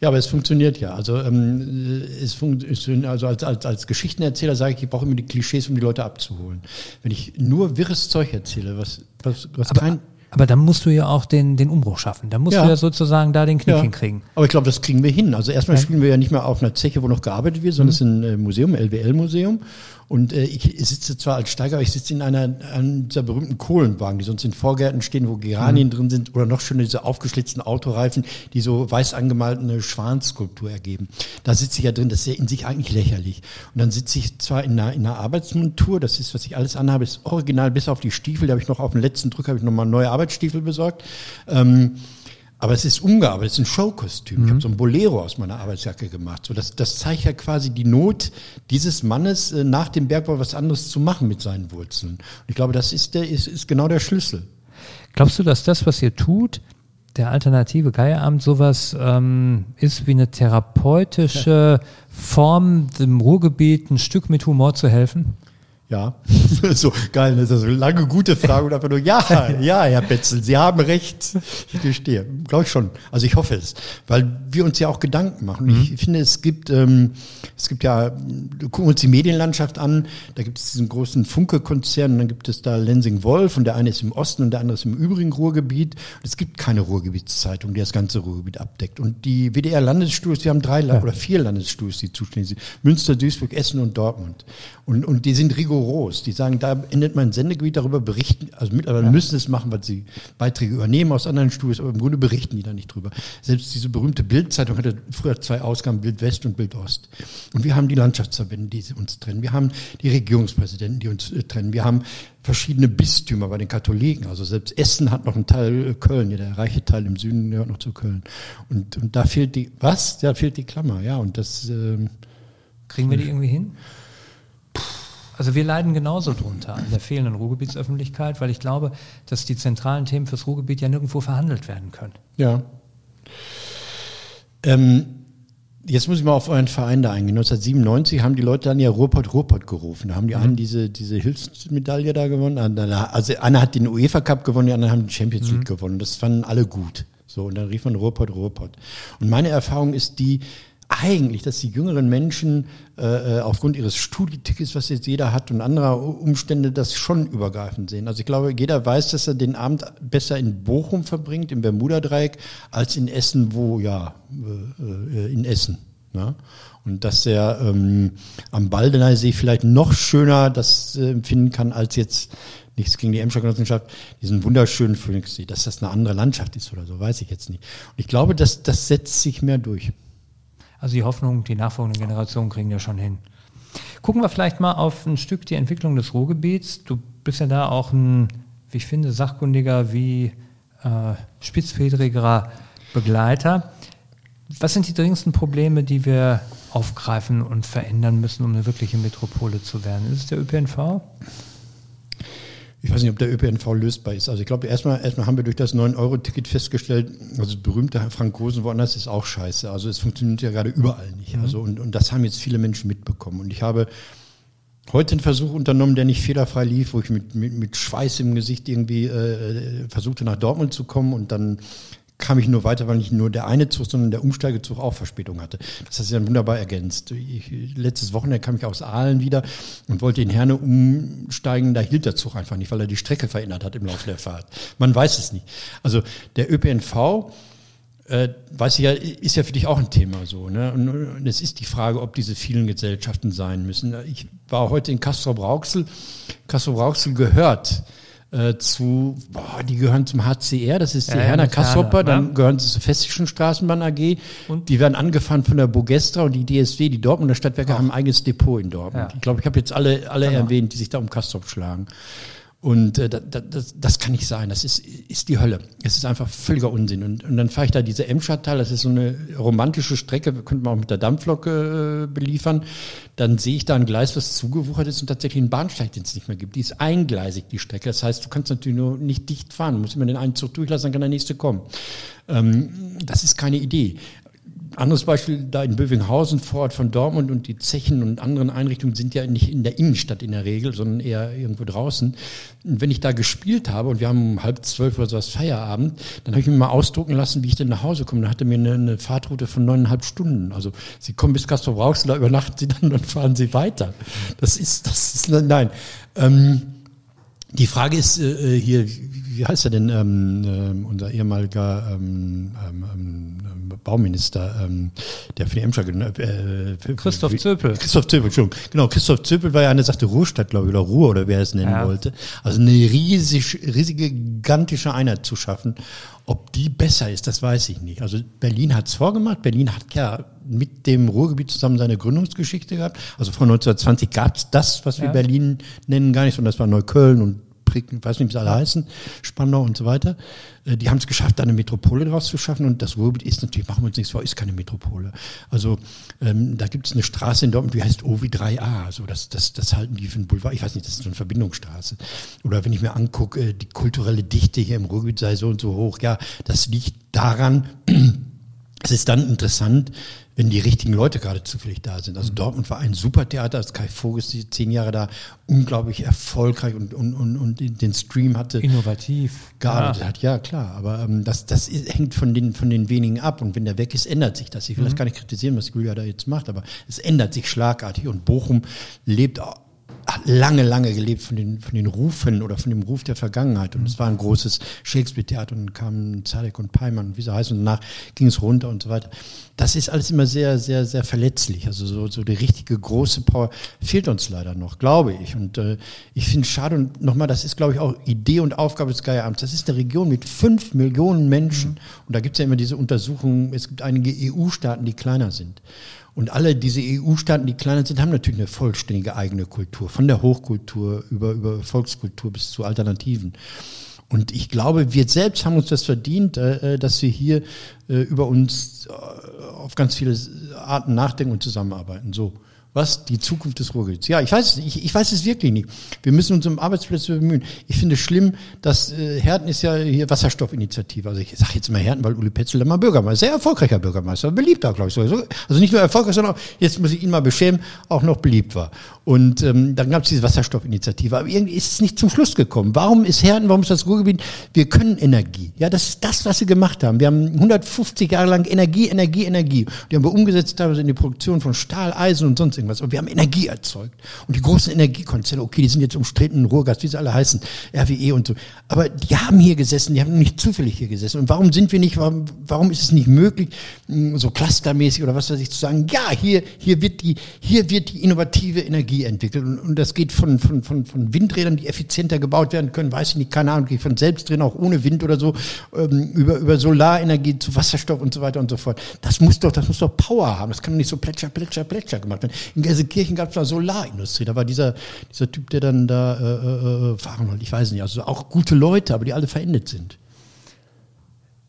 aber es funktioniert ja. Also ähm, es funktioniert, also als, als, als Geschichtenerzähler sage ich, ich brauche immer die Klischees, um die Leute abzuholen. Wenn ich nur wirres Zeug erzähle, was, was, was aber, kein aber dann musst du ja auch den, den Umbruch schaffen. Dann musst Ja. du ja sozusagen da den Knick Ja. hinkriegen. Aber ich glaube, das kriegen wir hin. Also erstmal Ja. spielen wir ja nicht mehr auf einer Zeche, wo noch gearbeitet wird, sondern es ist ein äh, Museum, LWL-Museum. Und äh, ich sitze zwar als Steiger, aber ich sitze in einer, einer dieser berühmten Kohlenwagen, die sonst in Vorgärten stehen, wo Geranien drin sind oder noch schöner diese aufgeschlitzten Autoreifen, die so weiß angemalten eine Schwanskulptur ergeben. Da sitze ich ja drin, das ist ja in sich eigentlich lächerlich. Und dann sitze ich zwar in einer, in einer Arbeitsmontur, das ist, was ich alles anhabe, ist original bis auf die Stiefel, da habe ich noch auf den letzten Drück, habe ich nochmal neue Arbeitsstiefel besorgt. Ähm, aber es ist umgearbeitet, es ist ein Showkostüm. Ich habe so ein Bolero aus meiner Arbeitsjacke gemacht. So, das, das zeigt ja quasi die Not dieses Mannes, äh, nach dem Bergbau was anderes zu machen mit seinen Wurzeln. Und ich glaube, das ist, der, ist, ist genau der Schlüssel. Glaubst du, dass das, was ihr tut, der alternative Geierabend sowas ähm, ist wie eine therapeutische Form, dem Ruhrgebiet ein Stück mit Humor zu helfen? Ja, so geil, das ist eine lange gute Frage und einfach nur, ja, ja, Herr Betzel, Sie haben recht. Ich gestehe, glaube ich schon. Also ich hoffe es, weil wir uns ja auch Gedanken machen. Ich finde, es gibt, ähm, es gibt ja, gucken wir uns die Medienlandschaft an, da gibt es diesen großen Funke-Konzern und dann gibt es da Lensing-Wolf und der eine ist im Osten und der andere ist im übrigen Ruhrgebiet. Und es gibt keine Ruhrgebietszeitung, die das ganze Ruhrgebiet abdeckt. Und die WDR-Landesstudios, wir haben drei La- oder vier Landesstudios, die zuständig sind. Münster, Duisburg, Essen und Dortmund. Und, und die sind rigoros. Die sagen, da endet mein Sendegebiet, darüber berichten, also mittlerweile müssen sie es machen, weil sie Beiträge übernehmen aus anderen Studios, aber im Grunde berichten die da nicht drüber. Selbst diese berühmte Bildzeitung hatte früher zwei Ausgaben, Bild West und Bild Ost. Und wir haben die Landschaftsverbände, die uns trennen. Wir haben die Regierungspräsidenten, die uns äh, trennen. Wir haben verschiedene Bistümer bei den Katholiken. Also selbst Essen hat noch einen Teil äh, Köln, ja, der reiche Teil im Süden gehört noch zu Köln. Und, und da fehlt die, was? Da fehlt die Klammer, ja. Und das, ähm, Kriegen wir die irgendwie hin? Also wir leiden genauso drunter an der fehlenden Ruhrgebietsöffentlichkeit, weil ich glaube, dass die zentralen Themen fürs Ruhrgebiet ja nirgendwo verhandelt werden können. Ja. Ähm, jetzt muss ich mal auf euren Verein da eingehen. 1997 haben die Leute dann ja Ruhrpott Ruhrpott gerufen. Da haben die einen diese, diese Hilfsmedaille da gewonnen. Also einer hat den UEFA Cup gewonnen, die anderen haben die Champions League gewonnen. Das fanden alle gut. So, und dann rief man Ruhrpott Ruhrpott. Und meine Erfahrung ist die, eigentlich, dass die jüngeren Menschen äh, äh, aufgrund ihres Studietickets, was jetzt jeder hat und anderer Umstände, das schon übergreifend sehen. Also ich glaube, jeder weiß, dass er den Abend besser in Bochum verbringt, im Bermuda-Dreieck, als in Essen, wo, ja, äh, äh, in Essen. Ne? Und dass er ähm, am Baldener See vielleicht noch schöner das äh, empfinden kann, als jetzt nichts gegen die Emscher Genossenschaft, diesen wunderschönen Phoenixsee, dass das eine andere Landschaft ist oder so, weiß ich jetzt nicht. Und ich glaube, dass das setzt sich mehr durch. Also die Hoffnung, die nachfolgenden Generationen kriegen ja schon hin. Gucken wir vielleicht mal auf ein Stück die Entwicklung des Ruhrgebiets. Du bist ja da auch ein, wie ich finde, sachkundiger wie äh, spitzfedrigerer Begleiter. Was sind die dringendsten Probleme, die wir aufgreifen und verändern müssen, um eine wirkliche Metropole zu werden? Ist es der ÖPNV? Ich weiß nicht, ob der ÖPNV lösbar ist. Also ich glaube, erstmal, erstmal haben wir durch das 9-Euro-Ticket festgestellt, also das berühmte Frank Rosen woanders ist auch scheiße. Also es funktioniert ja gerade überall nicht. Also und, und das haben jetzt viele Menschen mitbekommen. Und ich habe heute einen Versuch unternommen, der nicht fehlerfrei lief, wo ich mit, mit, mit Schweiß im Gesicht irgendwie äh, versuchte, nach Dortmund zu kommen und dann kam ich nur weiter, weil nicht nur der eine Zug, sondern der Umsteigezug auch Verspätung hatte. Das hat sich dann wunderbar ergänzt. Ich, letztes Wochenende kam ich aus Aalen wieder und wollte in Herne umsteigen. Da hielt der Zug einfach nicht, weil er die Strecke verändert hat im Laufe der Fahrt. Man weiß es nicht. Also der ÖPNV, äh, weiß ich ja, ist ja für dich auch ein Thema so. Ne? Und, und es ist die Frage, ob diese vielen Gesellschaften sein müssen. Ich war heute in Castrop-Rauxel. Castrop-Rauxel gehört äh, zu, boah, die gehören zum HCR, das ist die Ja, Herner Herner, Kassopper, dann ja. gehören sie zur Festischen Straßenbahn AG. Und? Die werden angefahren von der Bogestra und die DSW, die Dortmunder Stadtwerke, haben ein eigenes Depot in Dortmund. Ja. Ich glaube, ich habe jetzt alle, alle Genau. erwähnt, die sich da um Kastrop schlagen. Und äh, da, da, das, das kann nicht sein. Das ist, ist die Hölle. Es ist einfach völliger Unsinn. Und, und dann fahre ich da diese Emscher-Tal, das ist so eine romantische Strecke, könnte man auch mit der Dampflok äh, beliefern. Dann sehe ich da ein Gleis, was zugewuchert ist und tatsächlich einen Bahnsteig, den es nicht mehr gibt. Die ist eingleisig, die Strecke. Das heißt, du kannst natürlich nur nicht dicht fahren. Du musst immer den einen Zug durchlassen, dann kann der nächste kommen. Ähm, das ist keine Idee anderes Beispiel, da in Bövinghausen, Vorort von Dortmund und die Zechen und anderen Einrichtungen sind ja nicht in der Innenstadt in der Regel, sondern eher irgendwo draußen. Und wenn ich da gespielt habe und wir haben um halb zwölf oder sowas Feierabend, dann habe ich mir mal ausdrucken lassen, wie ich denn nach Hause komme. Dann hatte mir eine, eine Fahrtroute von neuneinhalb Stunden. Also Sie kommen bis Castro Brauxel, da übernachten Sie dann, dann fahren Sie weiter. Das ist, das ist, nein. Ähm, die Frage ist äh, hier, wie heißt er denn, ähm, äh, unser ehemaliger ähm, ähm, ähm Bauminister, ähm, der für die Emscher äh, Christoph Zöpel. Christoph Zöpel, Entschuldigung. Genau, Christoph Zöpel war ja eine sagte Ruhrstadt, glaube ich, oder Ruhr oder wer es nennen ja. wollte. Also eine riesig, riesige, gigantische Einheit zu schaffen. Ob die besser ist, das weiß ich nicht. Also Berlin hat es vorgemacht. Berlin hat ja mit dem Ruhrgebiet zusammen seine Gründungsgeschichte gehabt. Also vor 1920 gab es das, was wir ja. Berlin nennen, gar nicht, sondern das war Neukölln und Pricken, weiß nicht, wie sie alle heißen, Spandau und so weiter. Äh, die haben es geschafft, da eine Metropole draus zu schaffen. Und das Ruhrgebiet ist natürlich, machen wir uns nichts vor, ist keine Metropole. Also ähm, da gibt es eine Straße in Dortmund, die heißt OW3A. Also das, das, das halten die für einen Boulevard. Ich weiß nicht, das ist so eine Verbindungsstraße. Oder wenn ich mir angucke, äh, die kulturelle Dichte hier im Ruhrgebiet sei so und so hoch. Ja, das liegt daran, es ist dann interessant, wenn die richtigen Leute gerade zufällig da sind. Also mhm. Dortmund war ein super Theater, als Kai Voges die zehn Jahre da unglaublich erfolgreich und, und, und, und den Stream hatte. Innovativ. Gearbeitet ja. hat, ja klar. Aber ähm, das, das hängt von den, von den wenigen ab. Und wenn der weg ist, ändert sich das. Ich will mhm. das gar nicht kritisieren, was Julia da jetzt macht, aber es ändert sich schlagartig. Und Bochum lebt hat lange, lange gelebt von den, von den Rufen oder von dem Ruf der Vergangenheit. Und es war ein großes Shakespeare-Theater und kamen Zadek und Peimann und wie sie heißen. Und danach ging es runter und so weiter. Das ist alles immer sehr, sehr, sehr verletzlich. Also so, so die richtige große Power fehlt uns leider noch, glaube ich. Und äh, ich finde es schade. Und nochmal, das ist, glaube ich, auch Idee und Aufgabe des Geieramts. Das ist eine Region mit fünf Millionen Menschen. Mhm. Und da gibt es ja immer diese Untersuchungen. Es gibt einige EU-Staaten, die kleiner sind. Und alle diese EU-Staaten, die kleiner sind, haben natürlich eine vollständige eigene Kultur, von der Hochkultur über, über Volkskultur bis zu Alternativen. Und ich glaube, wir selbst haben uns das verdient, äh, dass wir hier äh, über uns äh, auf ganz viele Arten nachdenken und zusammenarbeiten. So. Was? Die Zukunft des Ruhrgebiets. Ja, ich weiß es, ich, ich weiß es wirklich nicht. Wir müssen uns um Arbeitsplätze bemühen. Ich finde es schlimm, dass äh, Herten ist ja hier Wasserstoffinitiative. Also ich sage jetzt mal Herten, weil Uli Petzel da mal Bürgermeister, sehr erfolgreicher Bürgermeister, beliebt auch, glaube ich. So. Also nicht nur erfolgreich, sondern auch, jetzt muss ich ihn mal beschämen, auch noch beliebt war. Und ähm, dann gab es diese Wasserstoffinitiative. Aber irgendwie ist es nicht zum Schluss gekommen. Warum ist Herten, warum ist das Ruhrgebiet? Wir können Energie. Ja, das ist das, was sie gemacht haben. Wir haben 150 Jahre lang Energie, Energie, Energie. Die haben wir umgesetzt teilweise in die Produktion von Stahl, Eisen und sonst irgendwas. Und wir haben Energie erzeugt. Und die großen Energiekonzerne, okay, die sind jetzt umstritten, Ruhrgas, wie sie alle heißen, RWE und so. Aber die haben hier gesessen, die haben nicht zufällig hier gesessen. Und warum sind wir nicht, warum, warum ist es nicht möglich, hm, so clustermäßig oder was weiß ich, zu sagen, ja, hier, hier wird die, hier wird die innovative Energie entwickelt. Und, und das geht von, von, von, von Windrädern, die effizienter gebaut werden können, weiß ich nicht, keine Ahnung, von selbst drin, auch ohne Wind oder so, ähm, über, über Solarenergie zu Wasserstoff und so weiter und so fort. Das muss doch, das muss doch Power haben. Das kann doch nicht so plätscher, plätscher, plätscher gemacht werden. In Gelsenkirchen gab es mal Solarindustrie. Da war dieser, dieser Typ, der dann da äh, äh, äh, fahren wollte. Ich weiß nicht. Also auch gute Leute, aber die alle verendet sind.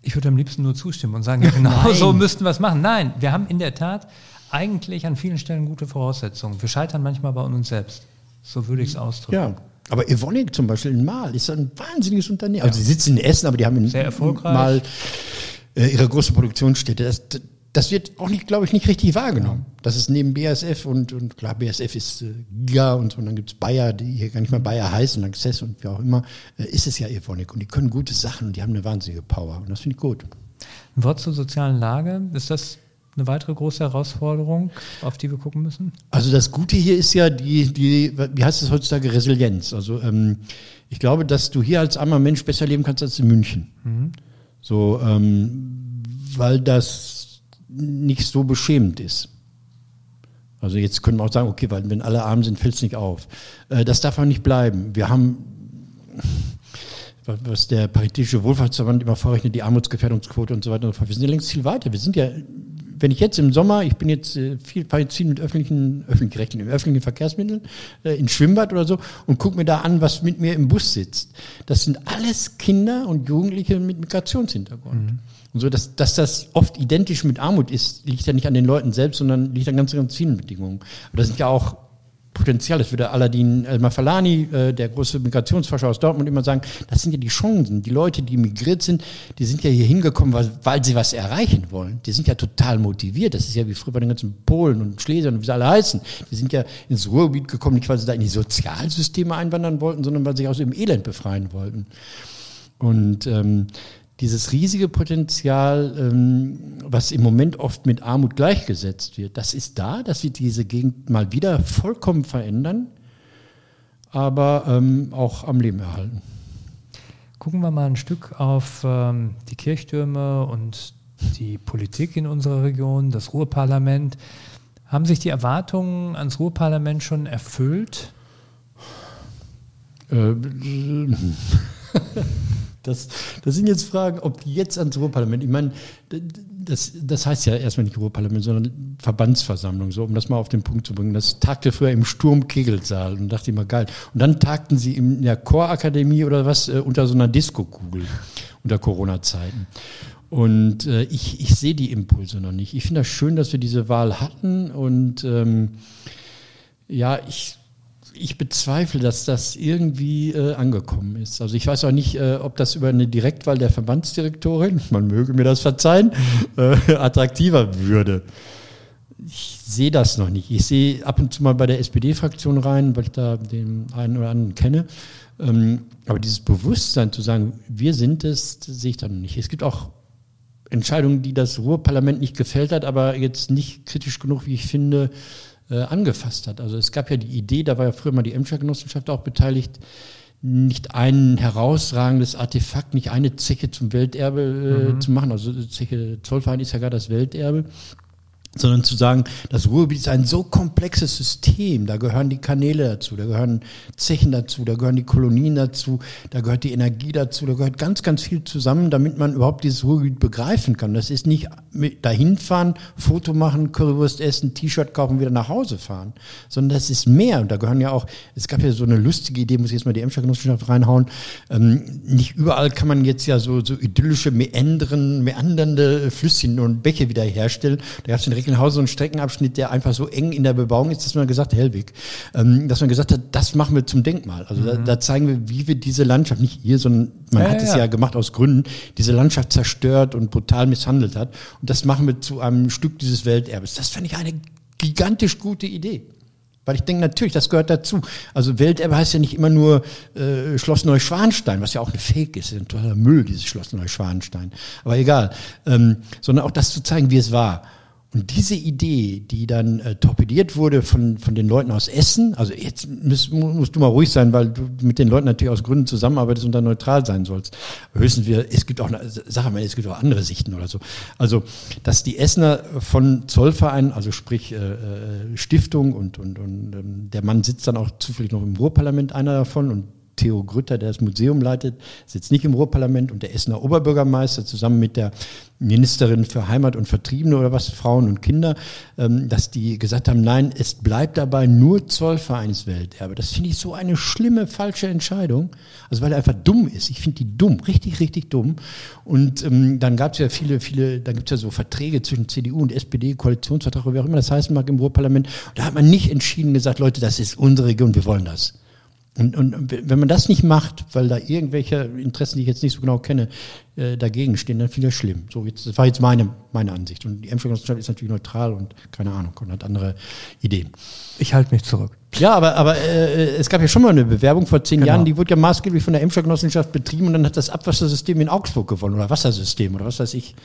Ich würde am liebsten nur zustimmen und sagen, ja, genau so müssten wir es machen. Nein, wir haben in der Tat eigentlich an vielen Stellen gute Voraussetzungen. Wir scheitern manchmal bei uns selbst. So würde ich es ausdrücken. Ja. Aber Evonik zum Beispiel in Mal ist ein wahnsinniges Unternehmen. Also sie sitzen in Essen, aber die haben in Sehr erfolgreich. Mal äh, ihre große Produktionsstätte. Das, das wird auch nicht, glaube ich, nicht richtig wahrgenommen. Das ist neben BASF und, und klar, BASF ist äh, Giga und so, und dann gibt's Bayer, die hier gar nicht mal Bayer heißen, Access und wie auch immer, äh, ist es ja Evonik. Und die können gute Sachen und die haben eine wahnsinnige Power. Und das finde ich gut. Ein Wort zur sozialen Lage. Ist das eine weitere große Herausforderung, auf die wir gucken müssen? Also das Gute hier ist ja die, die wie heißt es heutzutage, Resilienz. Also ähm, ich glaube, dass du hier als armer Mensch besser leben kannst als in München. Mhm. So, ähm, weil das nicht so beschämend ist. Also jetzt können wir auch sagen, okay, weil wenn alle arm sind, fällt es nicht auf. Äh, das darf auch nicht bleiben. Wir haben, was der Paritätische Wohlfahrtsverband immer vorrechnet, die Armutsgefährdungsquote und so weiter und so fort. Wir sind ja längst viel weiter. Wir sind ja, wenn ich jetzt im Sommer, ich bin jetzt äh, viel, viel mit öffentlichen, öffentlich rechtlichen, öffentlichen Verkehrsmitteln, äh, ins Schwimmbad oder so und gucke mir da an, was mit mir im Bus sitzt. Das sind alles Kinder und Jugendliche mit Migrationshintergrund. Mhm. Und so, dass, dass das oft identisch mit Armut ist, liegt ja nicht an den Leuten selbst, sondern liegt an ganz, ganz vielen Bedingungen. Aber das sind ja auch Potenzial. Das würde Aladin El-Mafalani, äh, der große Migrationsforscher aus Dortmund, immer sagen, das sind ja die Chancen. Die Leute, die migriert sind, die sind ja hier hingekommen, weil, weil sie was erreichen wollen. Die sind ja total motiviert. Das ist ja wie früher bei den ganzen Polen und Schlesern und wie sie alle heißen. Die sind ja ins Ruhrgebiet gekommen, nicht weil sie da in die Sozialsysteme einwandern wollten, sondern weil sie sich aus dem Elend befreien wollten. Und ähm, dieses riesige Potenzial, ähm, was im Moment oft mit Armut gleichgesetzt wird, das ist da, das wird diese Gegend mal wieder vollkommen verändern, aber ähm, auch am Leben erhalten. Gucken wir mal ein Stück auf ähm, die Kirchtürme und die Politik in unserer Region, das Ruhrparlament. Haben sich die Erwartungen ans Ruhrparlament schon erfüllt? Äh, Das, das sind jetzt Fragen, ob die jetzt ans Ruhrparlament, ich meine, das, das heißt ja erstmal nicht Ruhrparlament, sondern Verbandsversammlung, so um das mal auf den Punkt zu bringen. Das tagte früher im Sturmkegelsaal und dachte immer geil. Und dann tagten sie in der Chorakademie oder was äh, unter so einer Diskokugel unter Corona-Zeiten. Und äh, ich, ich sehe die Impulse noch nicht. Ich finde das schön, dass wir diese Wahl hatten und ähm, ja, ich ich bezweifle, dass das irgendwie äh, angekommen ist. Also ich weiß auch nicht, äh, ob das über eine Direktwahl der Verbandsdirektorin, man möge mir das verzeihen, äh, attraktiver würde. Ich sehe das noch nicht. Ich sehe ab und zu mal bei der SPD-Fraktion rein, weil ich da den einen oder anderen kenne. Ähm, aber dieses Bewusstsein zu sagen, wir sind es, sehe ich da noch nicht. Es gibt auch Entscheidungen, die das Ruhrparlament nicht gefällt hat, aber jetzt nicht kritisch genug, wie ich finde, äh, angefasst hat. Also es gab ja die Idee, da war ja früher mal die Emscher Genossenschaft auch beteiligt, nicht ein herausragendes Artefakt, nicht eine Zeche zum Welterbe äh, mhm. zu machen. Also Zeche Zollverein ist ja gar das Welterbe sondern zu sagen, das Ruhrgebiet ist ein so komplexes System, da gehören die Kanäle dazu, da gehören Zechen dazu, da gehören die Kolonien dazu, da gehört die Energie dazu, da gehört ganz, ganz viel zusammen, damit man überhaupt dieses Ruhrgebiet begreifen kann. Das ist nicht dahin fahren, Foto machen, Currywurst essen, T-Shirt kaufen, wieder nach Hause fahren, sondern das ist mehr. Und da gehören ja auch, es gab ja so eine lustige Idee, muss ich jetzt mal die Emscher Genossenschaft reinhauen, ähm, nicht überall kann man jetzt ja so, so idyllische, meandernde Flüsschen und Bäche wieder herstellen. Da gab es Recklinghausen so einen Streckenabschnitt, der einfach so eng in der Bebauung ist, dass man gesagt hat, Hellwig, ähm, dass man gesagt hat, das machen wir zum Denkmal. Also mhm. da, da, zeigen wir, wie wir diese Landschaft, nicht hier, sondern man ja, hat ja, es ja. ja gemacht aus Gründen, diese Landschaft zerstört und brutal misshandelt hat. Und das machen wir zu einem Stück dieses Welterbes. Das fand ich eine gigantisch gute Idee. Weil ich denke, natürlich, das gehört dazu. Also Welterbe heißt ja nicht immer nur äh, Schloss Neuschwanstein, was ja auch eine Fake ist, ein toller Müll, dieses Schloss Neuschwanstein. Aber egal. Ähm, sondern auch das zu zeigen, wie es war. Und diese Idee, die dann äh, torpediert wurde von, von den Leuten aus Essen, also jetzt musst, musst du mal ruhig sein, weil du mit den Leuten natürlich aus Gründen zusammenarbeitest und dann neutral sein sollst. Höchstens wir, es gibt auch, sag mal, es gibt auch andere Sichten oder so. Also, dass die Essener von Zollverein, also sprich äh, äh, Stiftung und, und, und ähm, der Mann sitzt dann auch zufällig noch im Ruhrparlament, einer davon, und Theo Grütter, der das Museum leitet, sitzt nicht im Ruhrparlament und der Essener Oberbürgermeister zusammen mit der Ministerin für Heimat und Vertriebene oder was, Frauen und Kinder, ähm, dass die gesagt haben, nein, es bleibt dabei nur Zollvereinswelterbe. Das finde ich so eine schlimme, falsche Entscheidung. Also weil er einfach dumm ist. Ich finde die dumm, richtig, richtig dumm. Und ähm, dann gab es ja viele, viele, da gibt es ja so Verträge zwischen CDU und SPD, Koalitionsvertrag, oder wie auch immer das heißen mag im Ruhrparlament. Da hat man nicht entschieden gesagt, Leute, das ist unsere Region, wir wollen das. Und, und wenn man das nicht macht, weil da irgendwelche Interessen, die ich jetzt nicht so genau kenne, äh, dagegen stehen, dann finde ich das schlimm. So, jetzt, das war jetzt meine, meine Ansicht. Und die Emscher Genossenschaft ist natürlich neutral und keine Ahnung und hat andere Ideen. Ich halte mich zurück. Ja, aber, aber äh, es gab ja schon mal eine Bewerbung vor zehn genau. Jahren, die wurde ja maßgeblich von der Emscher Genossenschaft betrieben und dann hat das Abwassersystem in Augsburg gewonnen oder Wassersystem oder was weiß ich.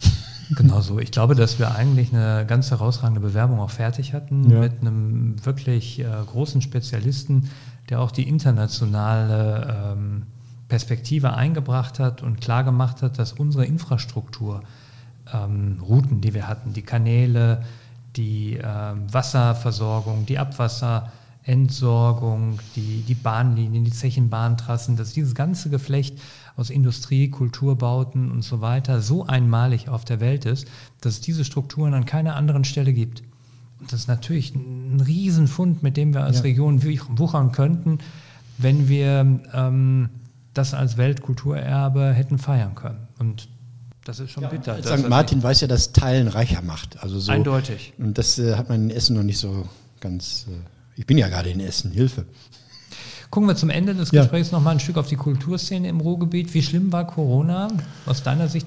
Genau so. Ich glaube, dass wir eigentlich eine ganz herausragende Bewerbung auch fertig hatten ja. mit einem wirklich äh, großen Spezialisten, der auch die internationale ähm, Perspektive eingebracht hat und klar gemacht hat, dass unsere Infrastruktur, ähm, Routen, die wir hatten, die Kanäle, die ähm, Wasserversorgung, die Abwasserentsorgung, die, die Bahnlinien, die Zechenbahntrassen, dass dieses ganze Geflecht aus Industrie, Kulturbauten und so weiter so einmalig auf der Welt ist, dass es diese Strukturen an keiner anderen Stelle gibt. Und das ist natürlich ein Riesenfund, mit dem wir als ja. Region wuchern könnten, wenn wir ähm, das als Weltkulturerbe hätten feiern können. Und das ist schon ja, bitter. St. Martin weiß ja, dass Teilen reicher macht. Also so, Eindeutig. Und das äh, hat man in Essen noch nicht so ganz. Äh Ich bin ja gerade in Essen, Hilfe. Gucken wir zum Ende des Gesprächs ja. noch mal ein Stück auf die Kulturszene im Ruhrgebiet. Wie schlimm war Corona aus deiner Sicht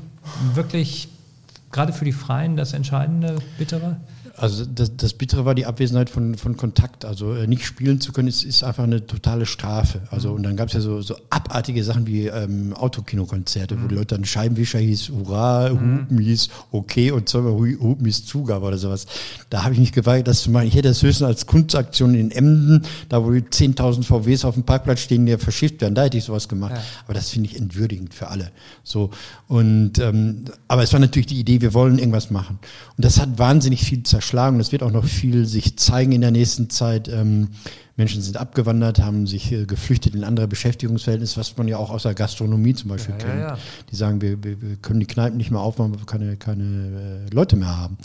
wirklich gerade für die Freien das entscheidende, bittere? Also das, das Bittere war die Abwesenheit von, von Kontakt. Also äh, nicht spielen zu können, ist, ist einfach eine totale Strafe. Also mhm. und dann gab es ja so, so abartige Sachen wie ähm, Autokinokonzerte, mhm. wo die Leute dann Scheibenwischer hieß, Hurra, mhm. Hupen hieß, okay und zweimal Hupen hieß Zugabe oder sowas. Da habe ich mich geweigert, das zu machen. Ich hätte das höchstens als Kunstaktion in Emden, da wo die 10.000 VWs auf dem Parkplatz stehen, die ja verschifft werden, da hätte ich sowas gemacht. Ja. Aber das finde ich entwürdigend für alle. So und ähm, aber es war natürlich die Idee, wir wollen irgendwas machen. Und das hat wahnsinnig viel zerstört zerschlagen. Das wird auch noch viel sich zeigen in der nächsten Zeit. Ähm, Menschen sind abgewandert, haben sich äh, geflüchtet in andere Beschäftigungsverhältnisse, was man ja auch aus der Gastronomie zum Beispiel ja, kennt. Ja, ja. Die sagen, wir, wir, wir, können die Kneipen nicht mehr aufmachen, weil wir keine, keine äh, Leute mehr haben.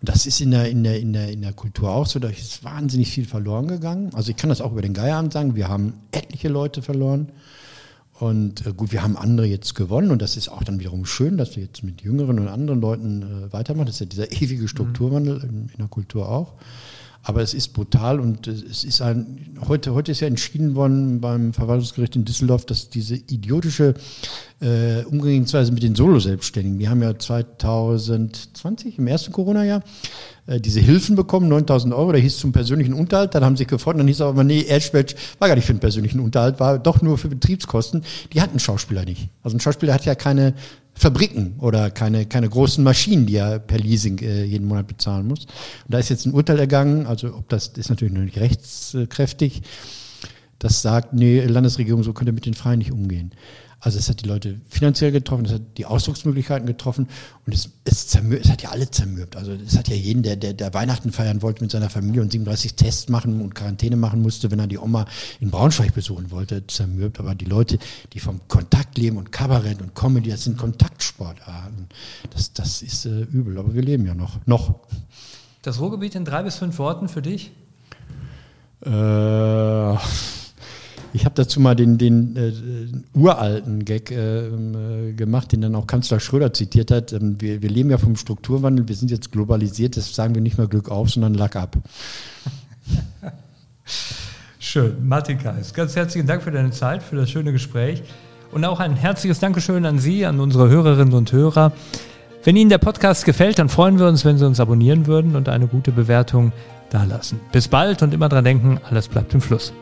Und das ist in der, in der, in der, in der Kultur auch so. Da ist wahnsinnig viel verloren gegangen. Also ich kann das auch über den Geierabend sagen. Wir haben etliche Leute verloren. Und äh, gut, wir haben andere jetzt gewonnen und das ist auch dann wiederum schön, dass wir jetzt mit jüngeren und anderen Leuten äh, weitermachen. Das ist ja dieser ewige Strukturwandel mhm. in, in, der Kultur auch. Aber es ist brutal und es ist ein, heute, heute ist ja entschieden worden beim Verwaltungsgericht in Düsseldorf, dass diese idiotische äh, Umgehensweise mit den Solo-Selbstständigen, die haben ja 2020, im ersten Corona-Jahr, äh, diese Hilfen bekommen, 9000 Euro, da hieß zum persönlichen Unterhalt, dann haben sie sich gefunden, dann hieß aber, nee, Edgebatch war gar nicht für den persönlichen Unterhalt, war doch nur für Betriebskosten. Die hatten Schauspieler nicht. Also ein Schauspieler hat ja keine Fabriken oder keine, keine großen Maschinen, die er per Leasing äh, jeden Monat bezahlen muss. Und da ist jetzt ein Urteil ergangen, also ob das ist natürlich noch nicht rechtskräftig, das sagt, nee, Landesregierung, so könnt ihr mit den Freien nicht umgehen. Also es hat die Leute finanziell getroffen, es hat die Ausdrucksmöglichkeiten getroffen und es, es, es hat ja alle zermürbt. Also es hat ja jeden, der, der, der Weihnachten feiern wollte mit seiner Familie und 37 Tests machen und Quarantäne machen musste, wenn er die Oma in Braunschweig besuchen wollte, zermürbt. Aber die Leute, die vom Kontakt leben und Kabarett und Comedy, das sind Kontaktsportarten. Das, das ist äh, übel, aber wir leben ja noch. Noch. Das Ruhrgebiet in drei bis fünf Worten für dich? Äh ich habe dazu mal den, den äh, uralten Gag äh, äh, gemacht, den dann auch Kanzler Schröder zitiert hat. Ähm, wir, wir leben ja vom Strukturwandel, wir sind jetzt globalisiert, das sagen wir nicht mehr Glück auf, sondern Lack ab. Schön. Martin Kais, ganz herzlichen Dank für deine Zeit, für das schöne Gespräch. Und auch ein herzliches Dankeschön an Sie, an unsere Hörerinnen und Hörer. Wenn Ihnen der Podcast gefällt, dann freuen wir uns, wenn Sie uns abonnieren würden und eine gute Bewertung dalassen. Bis bald und immer dran denken, alles bleibt im Fluss.